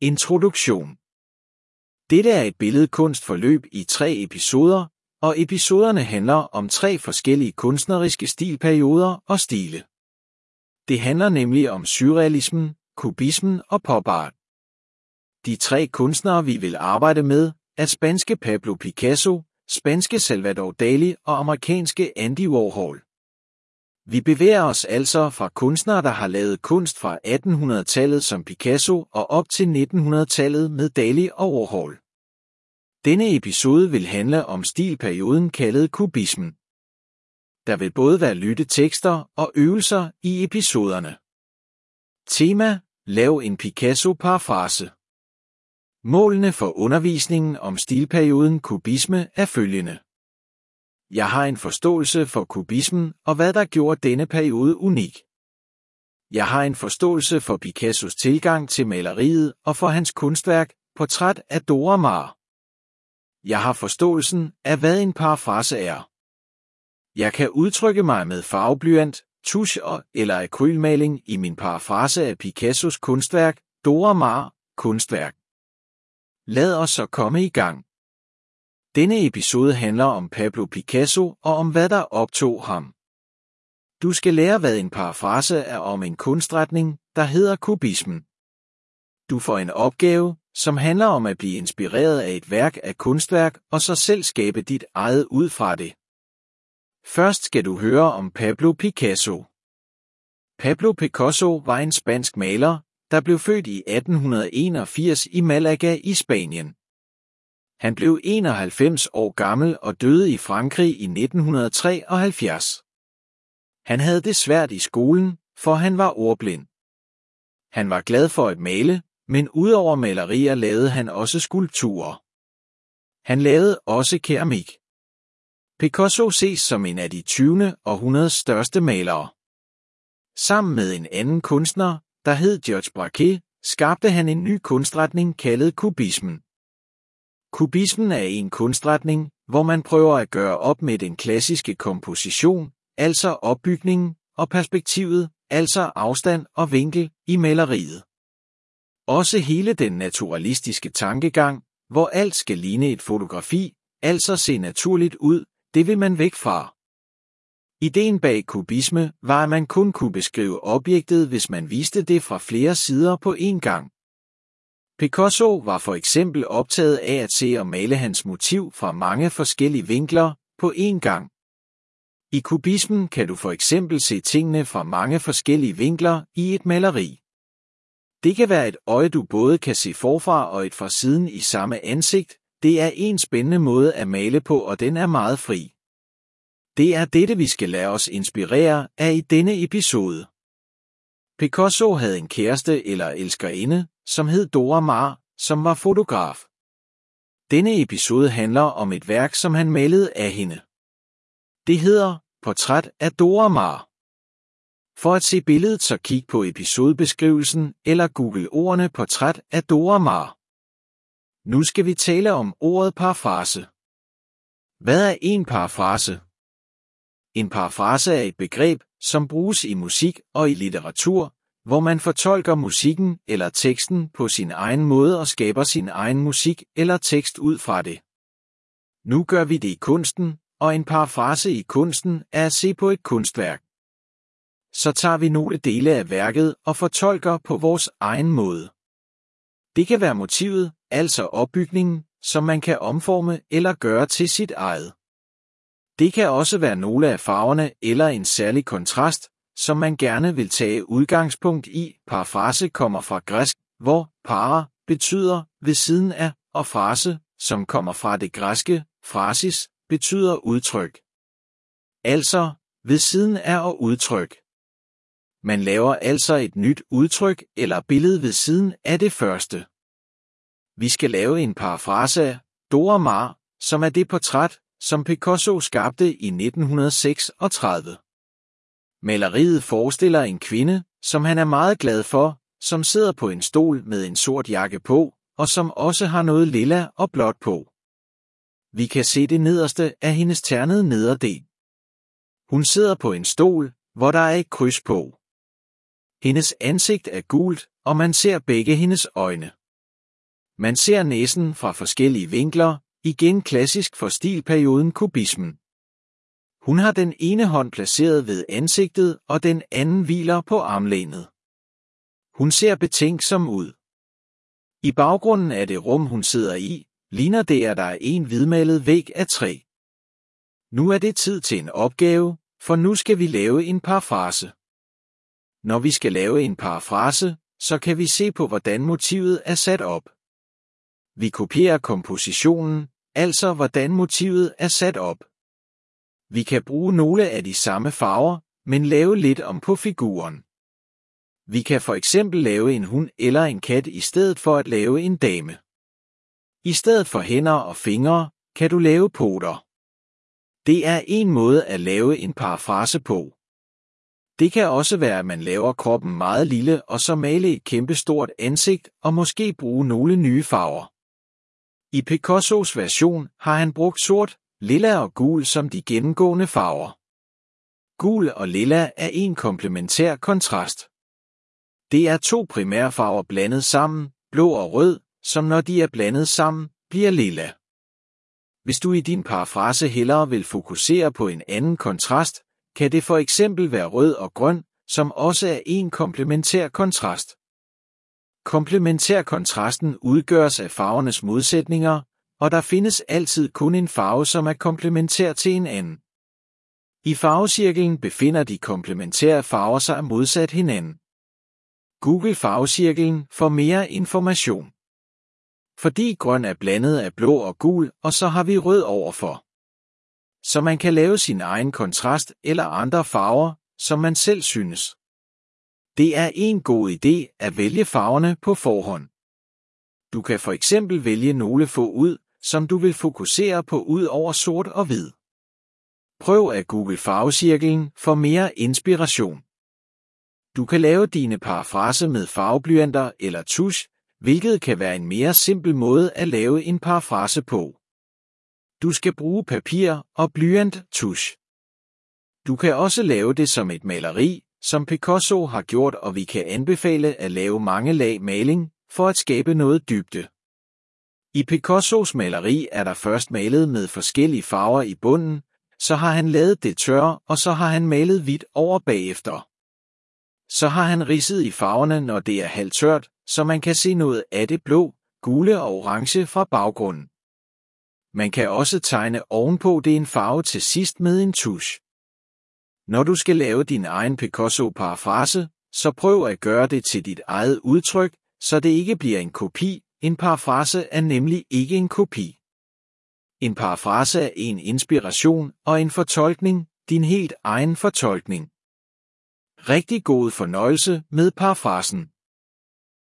Introduktion Dette er et billedkunstforløb i tre episoder, og episoderne handler om tre forskellige kunstneriske stilperioder og stile. Det handler nemlig om surrealismen, kubismen og popart. De tre kunstnere vi vil arbejde med er spanske Pablo Picasso, spanske Salvador Dali og amerikanske Andy Warhol. Vi bevæger os altså fra kunstnere, der har lavet kunst fra 1800-tallet som Picasso og op til 1900-tallet med Dali og Warhol. Denne episode vil handle om stilperioden kaldet kubismen. Der vil både være lyttetekster og øvelser i episoderne. Tema: Lav en Picasso-parafrase. Målene for undervisningen om stilperioden kubisme er følgende. Jeg har en forståelse for kubismen og hvad der gjorde denne periode unik. Jeg har en forståelse for Picassos tilgang til maleriet og for hans kunstværk, portræt af Dora Maar. Jeg har forståelsen af, hvad en parafrase er. Jeg kan udtrykke mig med farveblyant, tusch og eller akrylmaling i min parafrase af Picassos kunstværk, Dora Maar, kunstværk. Lad os så komme i gang. Denne episode handler om Pablo Picasso og om hvad der optog ham. Du skal lære, hvad en parafrase er om en kunstretning, der hedder kubismen. Du får en opgave, som handler om at blive inspireret af et værk af kunstværk og så selv skabe dit eget ud fra det. Først skal du høre om Pablo Picasso. Pablo Picasso var en spansk maler, der blev født i 1881 i Malaga i Spanien. Han blev 91 år gammel og døde i Frankrig i 1973. Han havde det svært i skolen, for han var ordblind. Han var glad for at male, men udover malerier lavede han også skulpturer. Han lavede også keramik. Picasso ses som en af de 20. århundredes største malere. Sammen med en anden kunstner, der hed Georges Braque, skabte han en ny kunstretning kaldet kubismen. Kubismen er en kunstretning, hvor man prøver at gøre op med den klassiske komposition, altså opbygningen, og perspektivet, altså afstand og vinkel, i maleriet. Også hele den naturalistiske tankegang, hvor alt skal ligne et fotografi, altså se naturligt ud, det vil man væk fra. Ideen bag kubisme var, at man kun kunne beskrive objektet, hvis man viste det fra flere sider på én gang. Picasso var for eksempel optaget af at se og male hans motiv fra mange forskellige vinkler på én gang. I kubismen kan du for eksempel se tingene fra mange forskellige vinkler i et maleri. Det kan være et øje, du både kan se forfra og et fra siden i samme ansigt. Det er en spændende måde at male på, og den er meget fri. Det er dette, vi skal lade os inspirere af i denne episode. Picasso havde en kæreste eller elskerinde, som hed Dora Maar, som var fotograf. Denne episode handler om et værk, som han malede af hende. Det hedder Portræt af Dora Maar. For at se billedet, så kig på episodebeskrivelsen eller google ordene Portræt af Dora Maar. Nu skal vi tale om ordet parafrase. Hvad er en parafrase? En parafrase er et begreb, som bruges i musik og i litteratur, hvor man fortolker musikken eller teksten på sin egen måde og skaber sin egen musik eller tekst ud fra det. Nu gør vi det i kunsten, og en parafrase i kunsten er at se på et kunstværk. Så tager vi nogle dele af værket og fortolker på vores egen måde. Det kan være motivet, altså opbygningen, som man kan omforme eller gøre til sit eget. Det kan også være nogle af farverne eller en særlig kontrast, som man gerne vil tage udgangspunkt i. Parafrase kommer fra græsk, hvor para betyder ved siden af, og frase, som kommer fra det græske, phrasis, betyder udtryk. Altså, ved siden af og udtryk. Man laver altså et nyt udtryk eller billede ved siden af det første. Vi skal lave en parafrase af Dora Maar, som er det portræt, som Picasso skabte i 1936. Maleriet forestiller en kvinde, som han er meget glad for, som sidder på en stol med en sort jakke på, og som også har noget lilla og blåt på. Vi kan se det nederste af hendes ternede nederdel. Hun sidder på en stol, hvor der er et kryds på. Hendes ansigt er gult, og man ser begge hendes øjne. Man ser næsen fra forskellige vinkler, igen klassisk for stilperioden kubismen. Hun har den ene hånd placeret ved ansigtet, og den anden hviler på armlænet. Hun ser betænksom ud. I baggrunden af det rum, hun sidder i, ligner det, at der er en hvidmalet væg af træ. Nu er det tid til en opgave, for nu skal vi lave en parafrase. Når vi skal lave en parafrase, så kan vi se på, hvordan motivet er sat op. Vi kopierer kompositionen, altså hvordan motivet er sat op. Vi kan bruge nogle af de samme farver, men lave lidt om på figuren. Vi kan for eksempel lave en hund eller en kat i stedet for at lave en dame. I stedet for hænder og fingre, kan du lave poter. Det er en måde at lave en parafrase på. Det kan også være, at man laver kroppen meget lille og så male et kæmpestort ansigt og måske bruge nogle nye farver. I Picassos version har han brugt sort, lilla og gul som de gennemgående farver. Gul og lilla er en komplementær kontrast. Det er to primærfarver blandet sammen, blå og rød, som når de er blandet sammen, bliver lilla. Hvis du i din parafrase hellere vil fokusere på en anden kontrast, kan det for eksempel være rød og grøn, som også er en komplementær kontrast. Komplementærkontrasten udgøres af farvernes modsætninger, og der findes altid kun en farve, som er komplementær til en anden. I farvecirklen befinder de komplementære farver sig modsat hinanden. Google farvecirklen for mere information. Fordi grøn er blandet af blå og gul, og så har vi rød overfor. Så man kan lave sin egen kontrast eller andre farver, som man selv synes. Det er en god idé at vælge farverne på forhånd. Du kan for eksempel vælge nogle få ud, som du vil fokusere på ud over sort og hvid. Prøv at google farvecirklen for mere inspiration. Du kan lave dine parafrase med farveblyanter eller tusch, hvilket kan være en mere simpel måde at lave en parafrase på. Du skal bruge papir og blyant tusch. Du kan også lave det som et maleri, som Picasso har gjort, og vi kan anbefale at lave mange lag maling for at skabe noget dybde. I Picassos maleri er der først malet med forskellige farver i bunden, så har han lavet det tørre, og så har han malet hvidt over bagefter. Så har han ridset i farverne, når det er halvtørt, så man kan se noget af det blå, gule og orange fra baggrunden. Man kan også tegne ovenpå det en farve til sidst med en tusch. Når du skal lave din egen Picasso-parafrase, så prøv at gøre det til dit eget udtryk, så det ikke bliver en kopi. En parafrase er nemlig ikke en kopi. En parafrase er en inspiration og en fortolkning, din helt egen fortolkning. Rigtig god fornøjelse med parafrasen.